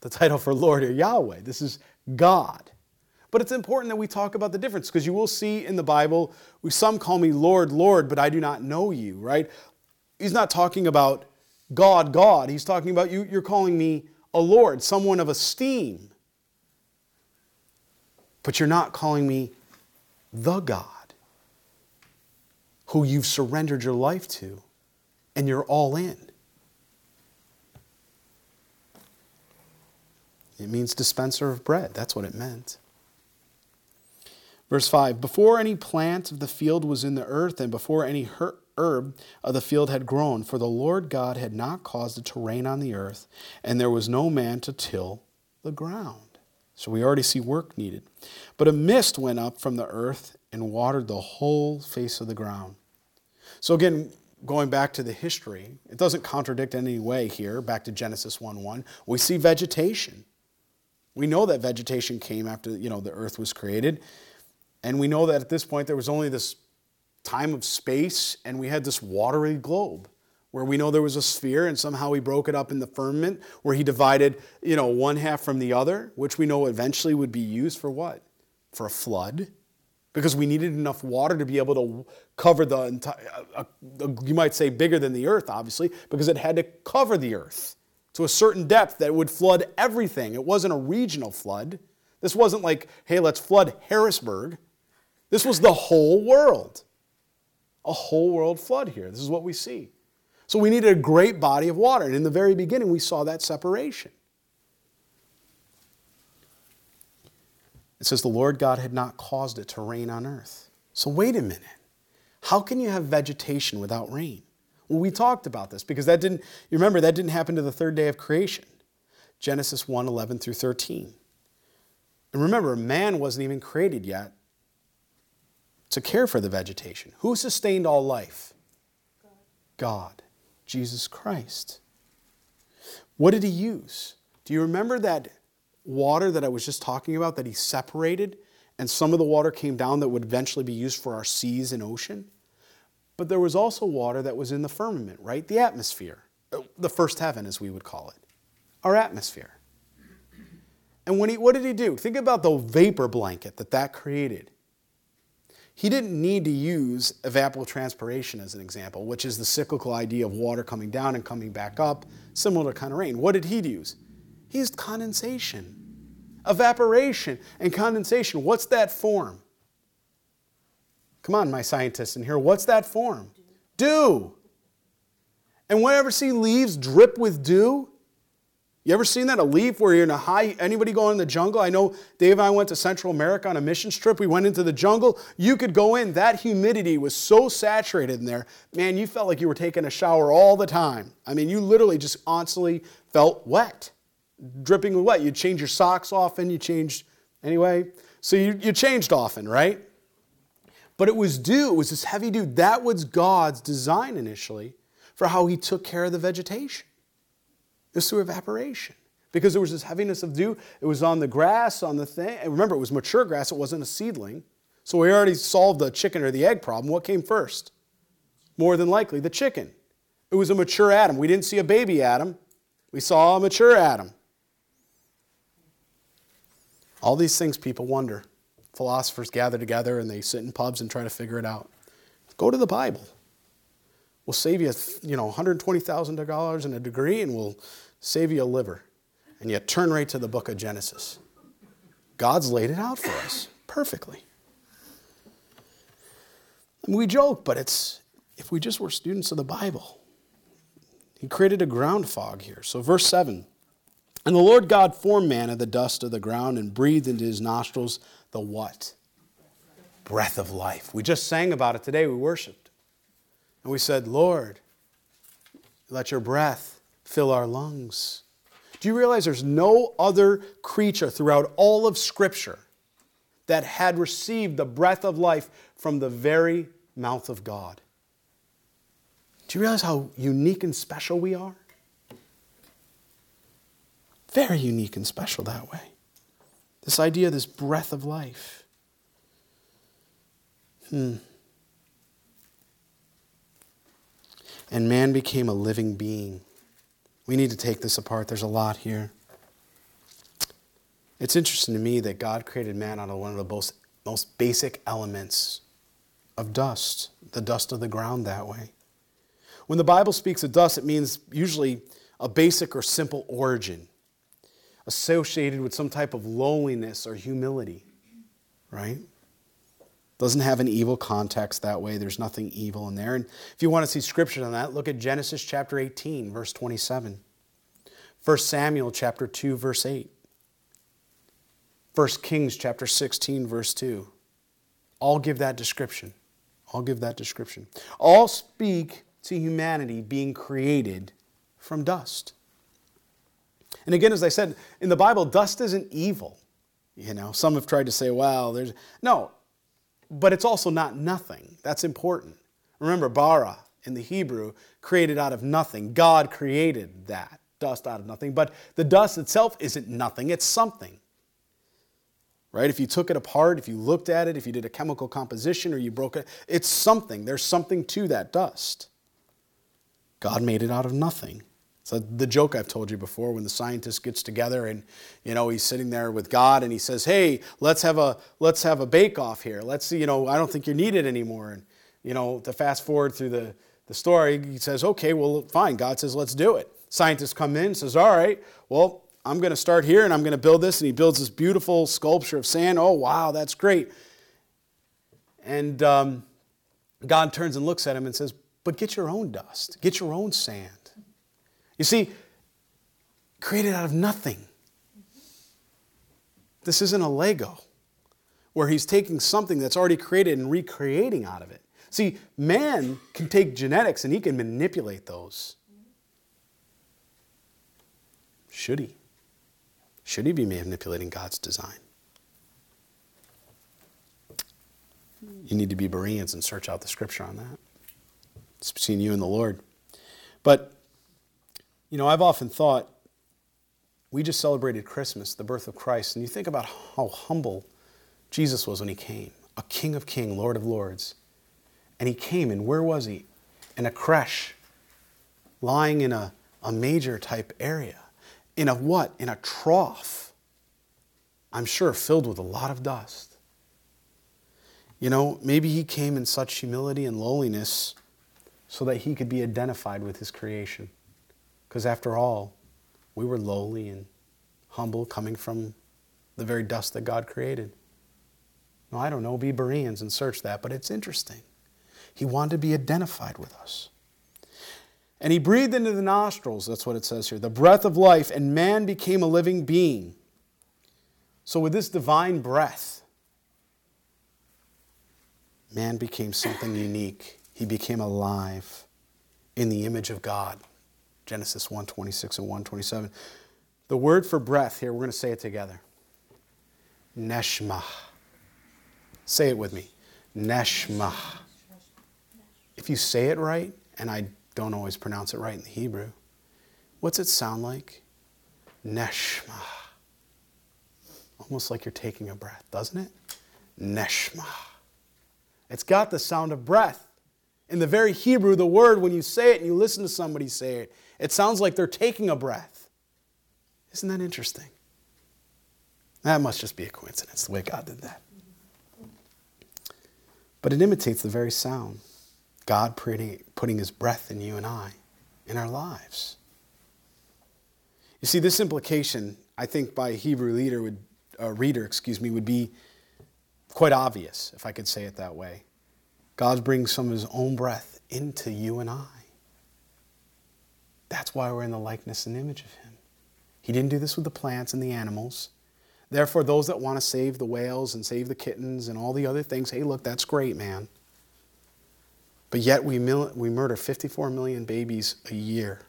the title for Lord or Yahweh. This is God. But it's important that we talk about the difference because you will see in the Bible, some call me Lord, Lord, but I do not know you, right? He's not talking about God, God. He's talking about you, you're calling me a Lord, someone of esteem. But you're not calling me the God who you've surrendered your life to and you're all in. It means dispenser of bread. That's what it meant. Verse 5 Before any plant of the field was in the earth, and before any herb of the field had grown, for the Lord God had not caused it to rain on the earth, and there was no man to till the ground. So we already see work needed. But a mist went up from the earth and watered the whole face of the ground. So again, going back to the history, it doesn't contradict in any way here, back to Genesis 1 1. We see vegetation. We know that vegetation came after you know the earth was created. And we know that at this point there was only this time of space and we had this watery globe. where we know there was a sphere and somehow he broke it up in the firmament, where he divided, you know, one half from the other, which we know eventually would be used for what? For a flood. Because we needed enough water to be able to cover the entire, uh, uh, you might say bigger than the earth, obviously, because it had to cover the earth to a certain depth that would flood everything. It wasn't a regional flood. This wasn't like, hey, let's flood Harrisburg. This was the whole world. A whole world flood here. This is what we see. So we needed a great body of water. And in the very beginning, we saw that separation. It says the Lord God had not caused it to rain on earth. So wait a minute. How can you have vegetation without rain? Well, we talked about this because that didn't, you remember, that didn't happen to the third day of creation. Genesis 1 11 through 13. And remember, man wasn't even created yet to care for the vegetation. Who sustained all life? God. Jesus Christ. What did he use? Do you remember that water that I was just talking about that he separated and some of the water came down that would eventually be used for our seas and ocean? But there was also water that was in the firmament, right? The atmosphere, uh, the first heaven, as we would call it, our atmosphere. And when he, what did he do? Think about the vapor blanket that that created. He didn't need to use evapotranspiration as an example, which is the cyclical idea of water coming down and coming back up, similar to kind of rain. What did he use? He used condensation. Evaporation and condensation. What's that form? Come on, my scientists in here. What's that form? Dew. And whenever see leaves drip with dew, you ever seen that? A leaf where you're in a high, anybody go in the jungle? I know Dave and I went to Central America on a mission trip. We went into the jungle. You could go in. That humidity was so saturated in there. Man, you felt like you were taking a shower all the time. I mean, you literally just constantly felt wet, dripping wet. You'd change your socks often. You changed, anyway. So you, you changed often, right? But it was dew. It was this heavy dew. That was God's design initially for how he took care of the vegetation. It was through evaporation. Because there was this heaviness of dew. It was on the grass, on the thing. And remember, it was mature grass, it wasn't a seedling. So we already solved the chicken or the egg problem. What came first? More than likely, the chicken. It was a mature Adam. We didn't see a baby Adam, we saw a mature Adam. All these things people wonder. Philosophers gather together and they sit in pubs and try to figure it out. Go to the Bible. We'll save you, you know, $120,000 and a degree and we'll save you a liver. And you turn right to the book of Genesis. God's laid it out for us perfectly. And we joke, but it's if we just were students of the Bible. He created a ground fog here. So, verse 7 And the Lord God formed man of the dust of the ground and breathed into his nostrils the what? Breath of life. We just sang about it today. We worshiped. And we said, Lord, let your breath fill our lungs. Do you realize there's no other creature throughout all of Scripture that had received the breath of life from the very mouth of God? Do you realize how unique and special we are? Very unique and special that way. This idea, this breath of life. Hmm. and man became a living being. We need to take this apart. There's a lot here. It's interesting to me that God created man out of one of the most, most basic elements of dust, the dust of the ground that way. When the Bible speaks of dust, it means usually a basic or simple origin associated with some type of lowliness or humility, right? Doesn't have an evil context that way. There's nothing evil in there. And if you want to see scripture on that, look at Genesis chapter 18, verse 27. 1 Samuel chapter 2, verse 8. 1 Kings chapter 16, verse 2. All give that description. All give that description. All speak to humanity being created from dust. And again, as I said, in the Bible, dust isn't evil. You know, some have tried to say, well, there's. No, but it's also not nothing. That's important. Remember, bara in the Hebrew, created out of nothing. God created that, dust out of nothing. But the dust itself isn't nothing, it's something. Right? If you took it apart, if you looked at it, if you did a chemical composition or you broke it, it's something. There's something to that dust. God made it out of nothing. So the joke I've told you before when the scientist gets together and you know he's sitting there with God and he says, "Hey, let's have a let's have a bake off here. Let's see, you know, I don't think you're needed anymore." And you know, to fast forward through the the story, he says, "Okay, well, fine." God says, "Let's do it." Scientists come in, says, "All right, well, I'm going to start here and I'm going to build this." And he builds this beautiful sculpture of sand. Oh, wow, that's great. And um, God turns and looks at him and says, But get your own dust, get your own sand. You see, created out of nothing. This isn't a Lego where he's taking something that's already created and recreating out of it. See, man can take genetics and he can manipulate those. Should he? Should he be manipulating God's design? You need to be Bereans and search out the scripture on that. It's between you and the Lord. But, you know, I've often thought we just celebrated Christmas, the birth of Christ, and you think about how humble Jesus was when he came a King of Kings, Lord of Lords. And he came, and where was he? In a creche, lying in a, a major type area. In a what? In a trough. I'm sure filled with a lot of dust. You know, maybe he came in such humility and lowliness so that he could be identified with his creation. Because after all, we were lowly and humble coming from the very dust that God created. No, I don't know, be Bereans and search that, but it's interesting. He wanted to be identified with us. And he breathed into the nostrils, that's what it says here, the breath of life, and man became a living being. So, with this divine breath, man became something unique. He became alive in the image of God. Genesis 1:26 and 127. The word for breath here, we're going to say it together. Neshma. Say it with me. Neshma. If you say it right, and I don't always pronounce it right in the Hebrew, what's it sound like? Neshma. Almost like you're taking a breath, doesn't it? Neshma. It's got the sound of breath. In the very Hebrew, the word, when you say it and you listen to somebody say it, it sounds like they're taking a breath. Isn't that interesting? That must just be a coincidence, the way God did that. But it imitates the very sound. God putting his breath in you and I, in our lives. You see, this implication, I think, by a Hebrew leader would, uh, reader, excuse me, would be quite obvious, if I could say it that way. God's brings some of His own breath into you and I. That's why we're in the likeness and image of Him. He didn't do this with the plants and the animals. Therefore, those that want to save the whales and save the kittens and all the other things, hey, look, that's great, man. But yet we, mil- we murder 54 million babies a year.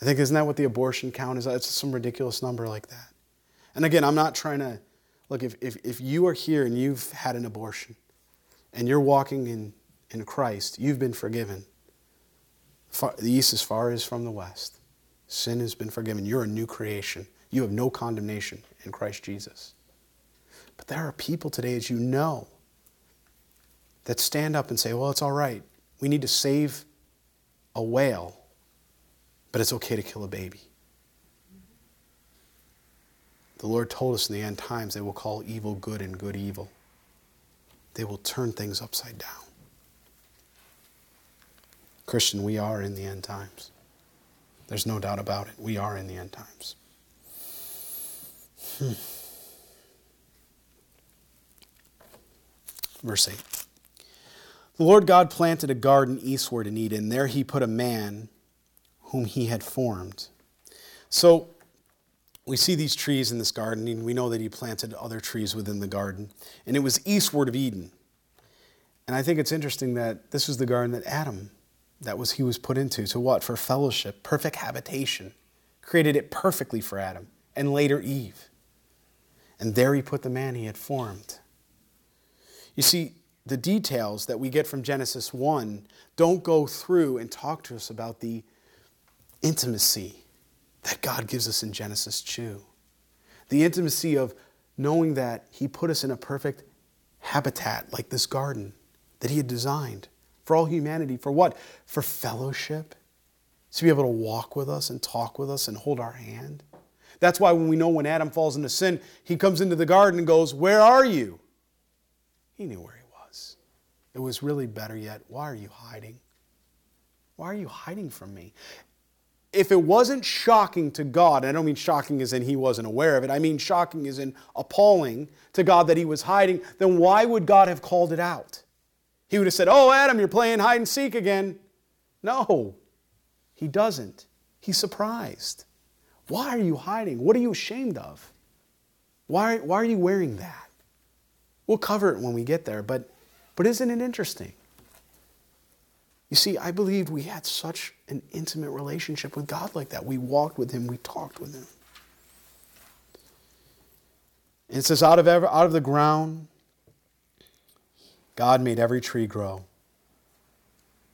I think, isn't that what the abortion count is? It's some ridiculous number like that. And again, I'm not trying to Look, if, if, if you are here and you've had an abortion and you're walking in, in Christ, you've been forgiven. Far, the east is far as from the west. Sin has been forgiven. You're a new creation. You have no condemnation in Christ Jesus. But there are people today, as you know, that stand up and say, well, it's all right. We need to save a whale, but it's okay to kill a baby. The Lord told us in the end times they will call evil good and good evil. They will turn things upside down. Christian, we are in the end times. There's no doubt about it. We are in the end times. Hmm. Verse 8. The Lord God planted a garden eastward in Eden. There he put a man whom he had formed. So, we see these trees in this garden, and we know that he planted other trees within the garden. And it was eastward of Eden. And I think it's interesting that this was the garden that Adam, that was he was put into. To what? For fellowship, perfect habitation. Created it perfectly for Adam, and later Eve. And there he put the man he had formed. You see, the details that we get from Genesis 1 don't go through and talk to us about the intimacy that God gives us in Genesis 2. The intimacy of knowing that He put us in a perfect habitat like this garden that He had designed for all humanity. For what? For fellowship, to be able to walk with us and talk with us and hold our hand. That's why when we know when Adam falls into sin, he comes into the garden and goes, Where are you? He knew where he was. It was really better yet. Why are you hiding? Why are you hiding from me? If it wasn't shocking to God, I don't mean shocking as in he wasn't aware of it, I mean shocking as in appalling to God that he was hiding, then why would God have called it out? He would have said, Oh, Adam, you're playing hide and seek again. No, he doesn't. He's surprised. Why are you hiding? What are you ashamed of? Why, why are you wearing that? We'll cover it when we get there, but, but isn't it interesting? You see, I believed we had such an intimate relationship with God like that. We walked with Him, we talked with Him. And it says, out of, every, out of the ground, God made every tree grow.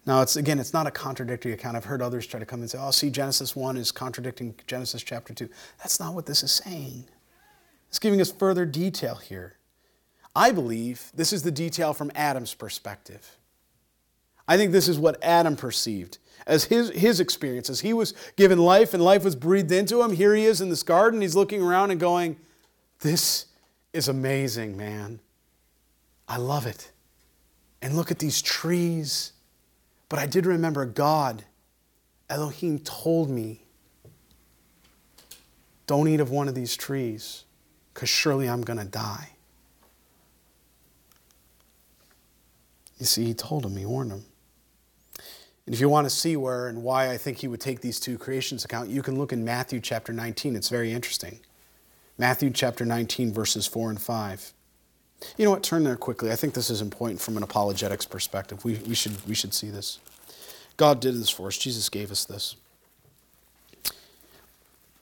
Now, it's again, it's not a contradictory account. I've heard others try to come and say, oh, see, Genesis 1 is contradicting Genesis chapter 2. That's not what this is saying. It's giving us further detail here. I believe this is the detail from Adam's perspective. I think this is what Adam perceived as his, his experience. As he was given life and life was breathed into him, here he is in this garden. He's looking around and going, This is amazing, man. I love it. And look at these trees but I did remember God, Elohim, told me, don't eat of one of these trees, because surely I'm going to die. You see, he told him, he warned him. And if you want to see where and why I think he would take these two creations account, you can look in Matthew chapter 19. It's very interesting. Matthew chapter 19, verses 4 and 5. You know what? Turn there quickly. I think this is important from an apologetics perspective. We, we, should, we should see this. God did this for us, Jesus gave us this.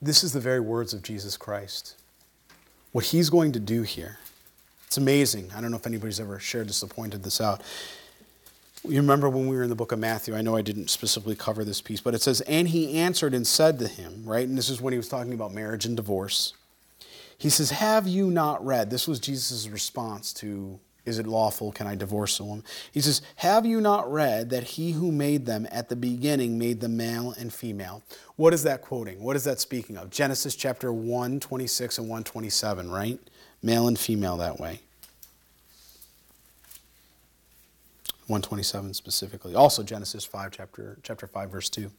This is the very words of Jesus Christ. What he's going to do here. It's amazing. I don't know if anybody's ever shared this or pointed this out. You remember when we were in the book of Matthew, I know I didn't specifically cover this piece, but it says, And he answered and said to him, right? And this is when he was talking about marriage and divorce. He says, Have you not read? This was Jesus' response to, Is it lawful? Can I divorce a woman? He says, Have you not read that he who made them at the beginning made them male and female? What is that quoting? What is that speaking of? Genesis chapter 1, 26 and 127, right? Male and female that way. 127 specifically. Also Genesis 5, chapter, chapter 5, verse 2.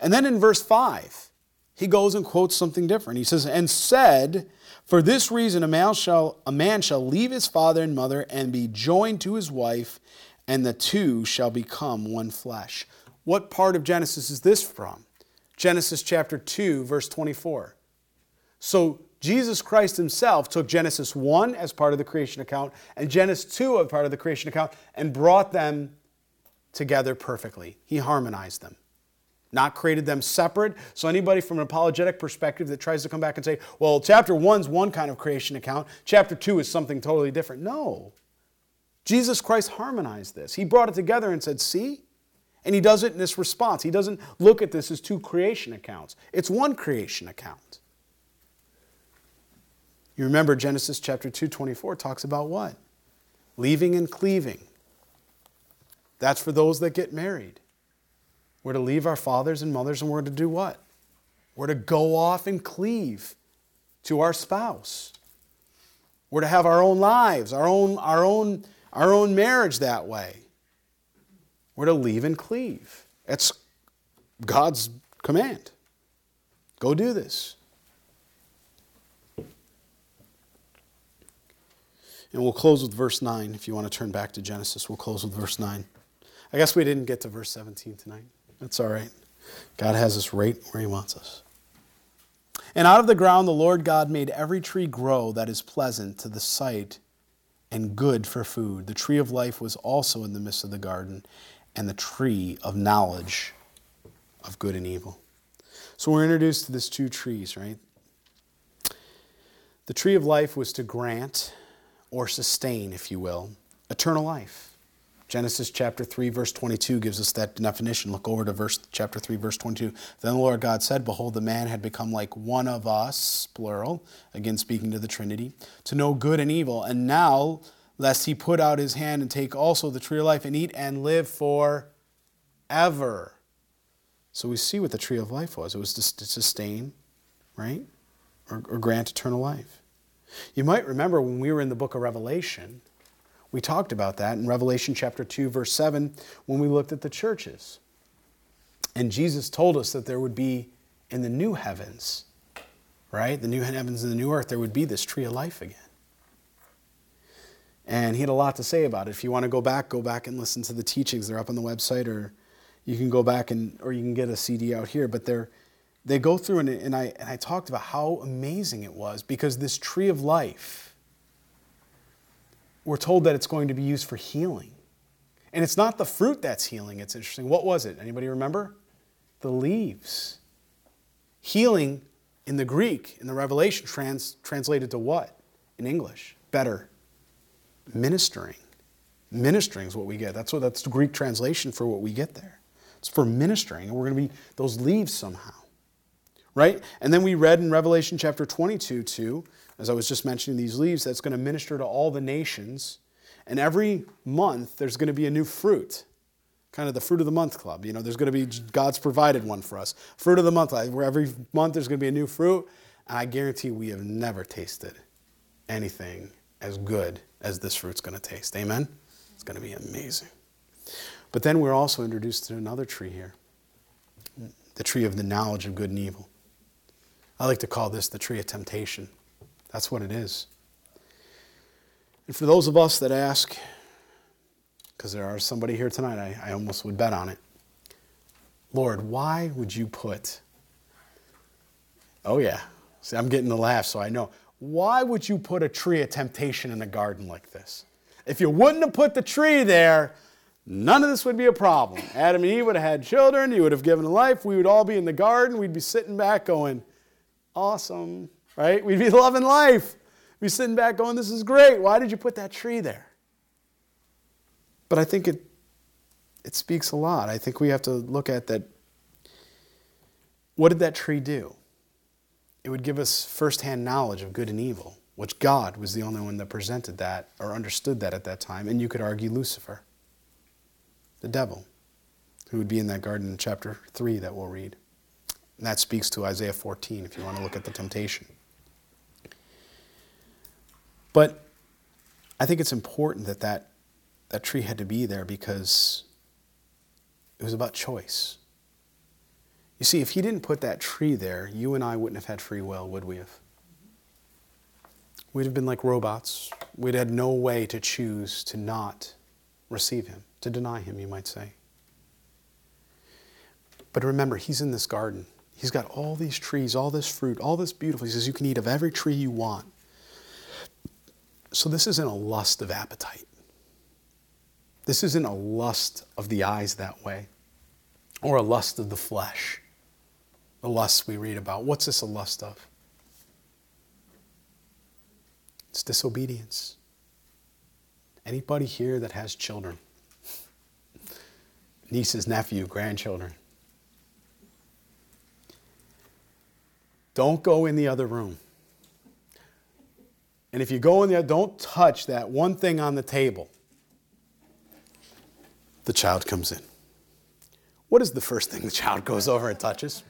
And then in verse 5, he goes and quotes something different. He says, And said, For this reason a man shall, a man shall leave his father and mother and be joined to his wife, and the two shall become one flesh. What part of Genesis is this from? Genesis chapter 2, verse 24. So Jesus Christ himself took Genesis 1 as part of the creation account and Genesis 2 as part of the creation account and brought them together perfectly. He harmonized them not created them separate. So, anybody from an apologetic perspective that tries to come back and say, well, chapter one's one kind of creation account, chapter two is something totally different. No. Jesus Christ harmonized this. He brought it together and said, see? And he does it in this response. He doesn't look at this as two creation accounts, it's one creation account. You remember Genesis chapter 2, 24 talks about what? Leaving and cleaving. That's for those that get married. We're to leave our fathers and mothers and we're to do what? We're to go off and cleave to our spouse. We're to have our own lives, our own, our own, our own marriage that way. We're to leave and cleave. It's God's command. Go do this. And we'll close with verse 9. If you want to turn back to Genesis, we'll close with verse 9. I guess we didn't get to verse 17 tonight. That's all right. God has us right where He wants us. And out of the ground the Lord God made every tree grow that is pleasant to the sight and good for food. The tree of life was also in the midst of the garden, and the tree of knowledge of good and evil. So we're introduced to these two trees, right? The tree of life was to grant or sustain, if you will, eternal life. Genesis chapter 3, verse 22 gives us that definition. Look over to verse chapter 3, verse 22. Then the Lord God said, Behold, the man had become like one of us, plural, again speaking to the Trinity, to know good and evil. And now, lest he put out his hand and take also the tree of life and eat and live forever. So we see what the tree of life was it was to sustain, right? Or, or grant eternal life. You might remember when we were in the book of Revelation, we talked about that in Revelation chapter 2, verse 7, when we looked at the churches. And Jesus told us that there would be in the new heavens, right? The new heavens and the new earth, there would be this tree of life again. And he had a lot to say about it. If you want to go back, go back and listen to the teachings. They're up on the website, or you can go back and, or you can get a CD out here. But they're, they go through, and, and, I, and I talked about how amazing it was because this tree of life, we're told that it's going to be used for healing. And it's not the fruit that's healing, it's interesting. What was it? Anybody remember? The leaves. Healing in the Greek, in the Revelation, trans, translated to what in English? Better ministering. Ministering is what we get. That's what that's the Greek translation for what we get there. It's for ministering, and we're going to be those leaves somehow. Right? And then we read in Revelation chapter 22, too, as I was just mentioning these leaves, that's going to minister to all the nations. And every month there's going to be a new fruit. Kind of the fruit of the month club. You know, there's going to be God's provided one for us. Fruit of the month, where every month there's going to be a new fruit. And I guarantee we have never tasted anything as good as this fruit's going to taste. Amen? It's going to be amazing. But then we're also introduced to another tree here the tree of the knowledge of good and evil. I like to call this the tree of temptation. That's what it is. And for those of us that ask, because there are somebody here tonight, I, I almost would bet on it. Lord, why would you put, oh yeah, see, I'm getting the laugh, so I know why would you put a tree of temptation in a garden like this? If you wouldn't have put the tree there, none of this would be a problem. Adam and Eve would have had children, you would have given life, we would all be in the garden, we'd be sitting back going, awesome, right? We'd be loving life. We'd be sitting back going, this is great. Why did you put that tree there? But I think it, it speaks a lot. I think we have to look at that. What did that tree do? it would give us firsthand knowledge of good and evil, which God was the only one that presented that or understood that at that time. And you could argue Lucifer, the devil, who would be in that garden in chapter 3 that we'll read. And that speaks to Isaiah 14 if you want to look at the temptation. But I think it's important that that, that tree had to be there because it was about choice. You see, if he didn't put that tree there, you and I wouldn't have had free will, would we have? We'd have been like robots. We'd had no way to choose to not receive him, to deny him, you might say. But remember, he's in this garden. He's got all these trees, all this fruit, all this beautiful. He says, You can eat of every tree you want. So this isn't a lust of appetite. This isn't a lust of the eyes that way or a lust of the flesh the lusts we read about. What's this a lust of? It's disobedience. Anybody here that has children? Nieces, nephew, grandchildren. Don't go in the other room. And if you go in there, don't touch that one thing on the table. The child comes in. What is the first thing the child goes over and touches?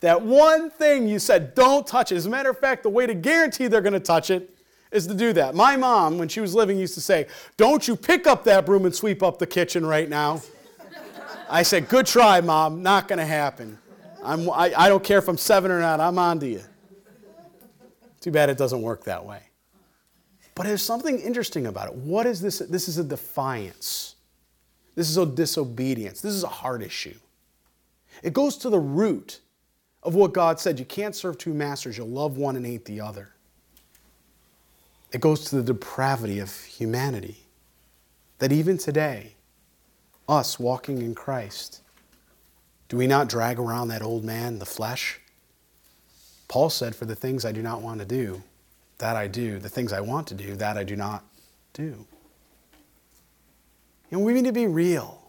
That one thing you said, don't touch it. As a matter of fact, the way to guarantee they're going to touch it is to do that. My mom, when she was living, used to say, Don't you pick up that broom and sweep up the kitchen right now. I said, Good try, mom. Not going to happen. I'm, I, I don't care if I'm seven or not, I'm on to you. Too bad it doesn't work that way. But there's something interesting about it. What is this? This is a defiance. This is a disobedience. This is a heart issue. It goes to the root of what God said. You can't serve two masters, you'll love one and hate the other. It goes to the depravity of humanity. That even today, us walking in Christ, do we not drag around that old man, the flesh? Paul said, For the things I do not want to do, that I do. The things I want to do, that I do not do. And we need to be real.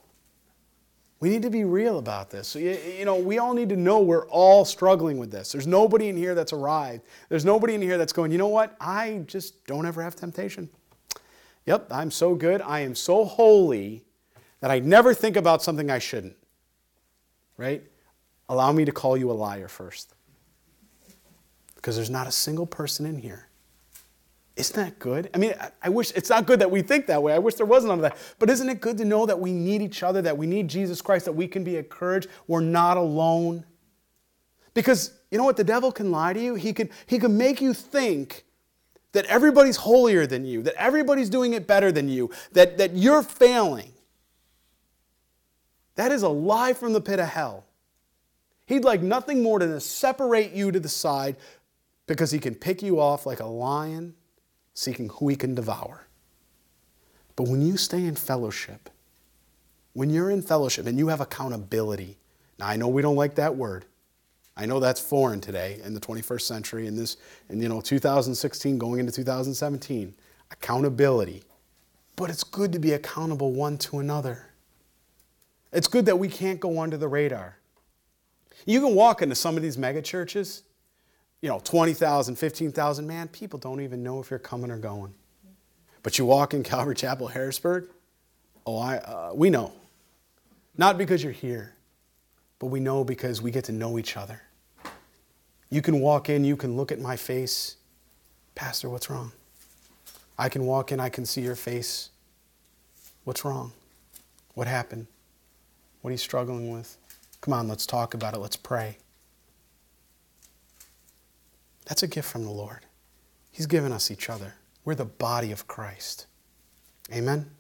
We need to be real about this. So, you know, we all need to know we're all struggling with this. There's nobody in here that's arrived. There's nobody in here that's going, you know what? I just don't ever have temptation. Yep, I'm so good. I am so holy that I never think about something I shouldn't. Right? allow me to call you a liar first. Because there's not a single person in here. Isn't that good? I mean, I wish it's not good that we think that way. I wish there wasn't none of that. But isn't it good to know that we need each other, that we need Jesus Christ, that we can be encouraged? We're not alone. Because you know what? The devil can lie to you. He can, he can make you think that everybody's holier than you, that everybody's doing it better than you, that, that you're failing. That is a lie from the pit of hell. He'd like nothing more than to separate you to the side because he can pick you off like a lion seeking who he can devour. But when you stay in fellowship, when you're in fellowship and you have accountability, now I know we don't like that word. I know that's foreign today in the 21st century in this in you know 2016 going into 2017. Accountability. But it's good to be accountable one to another. It's good that we can't go under the radar. You can walk into some of these mega churches, you know, 20,000, 15,000, man, people don't even know if you're coming or going. But you walk in Calvary Chapel, Harrisburg, oh, I, uh, we know. Not because you're here, but we know because we get to know each other. You can walk in, you can look at my face, Pastor, what's wrong? I can walk in, I can see your face. What's wrong? What happened? What are you struggling with? Come on, let's talk about it. Let's pray. That's a gift from the Lord. He's given us each other. We're the body of Christ. Amen.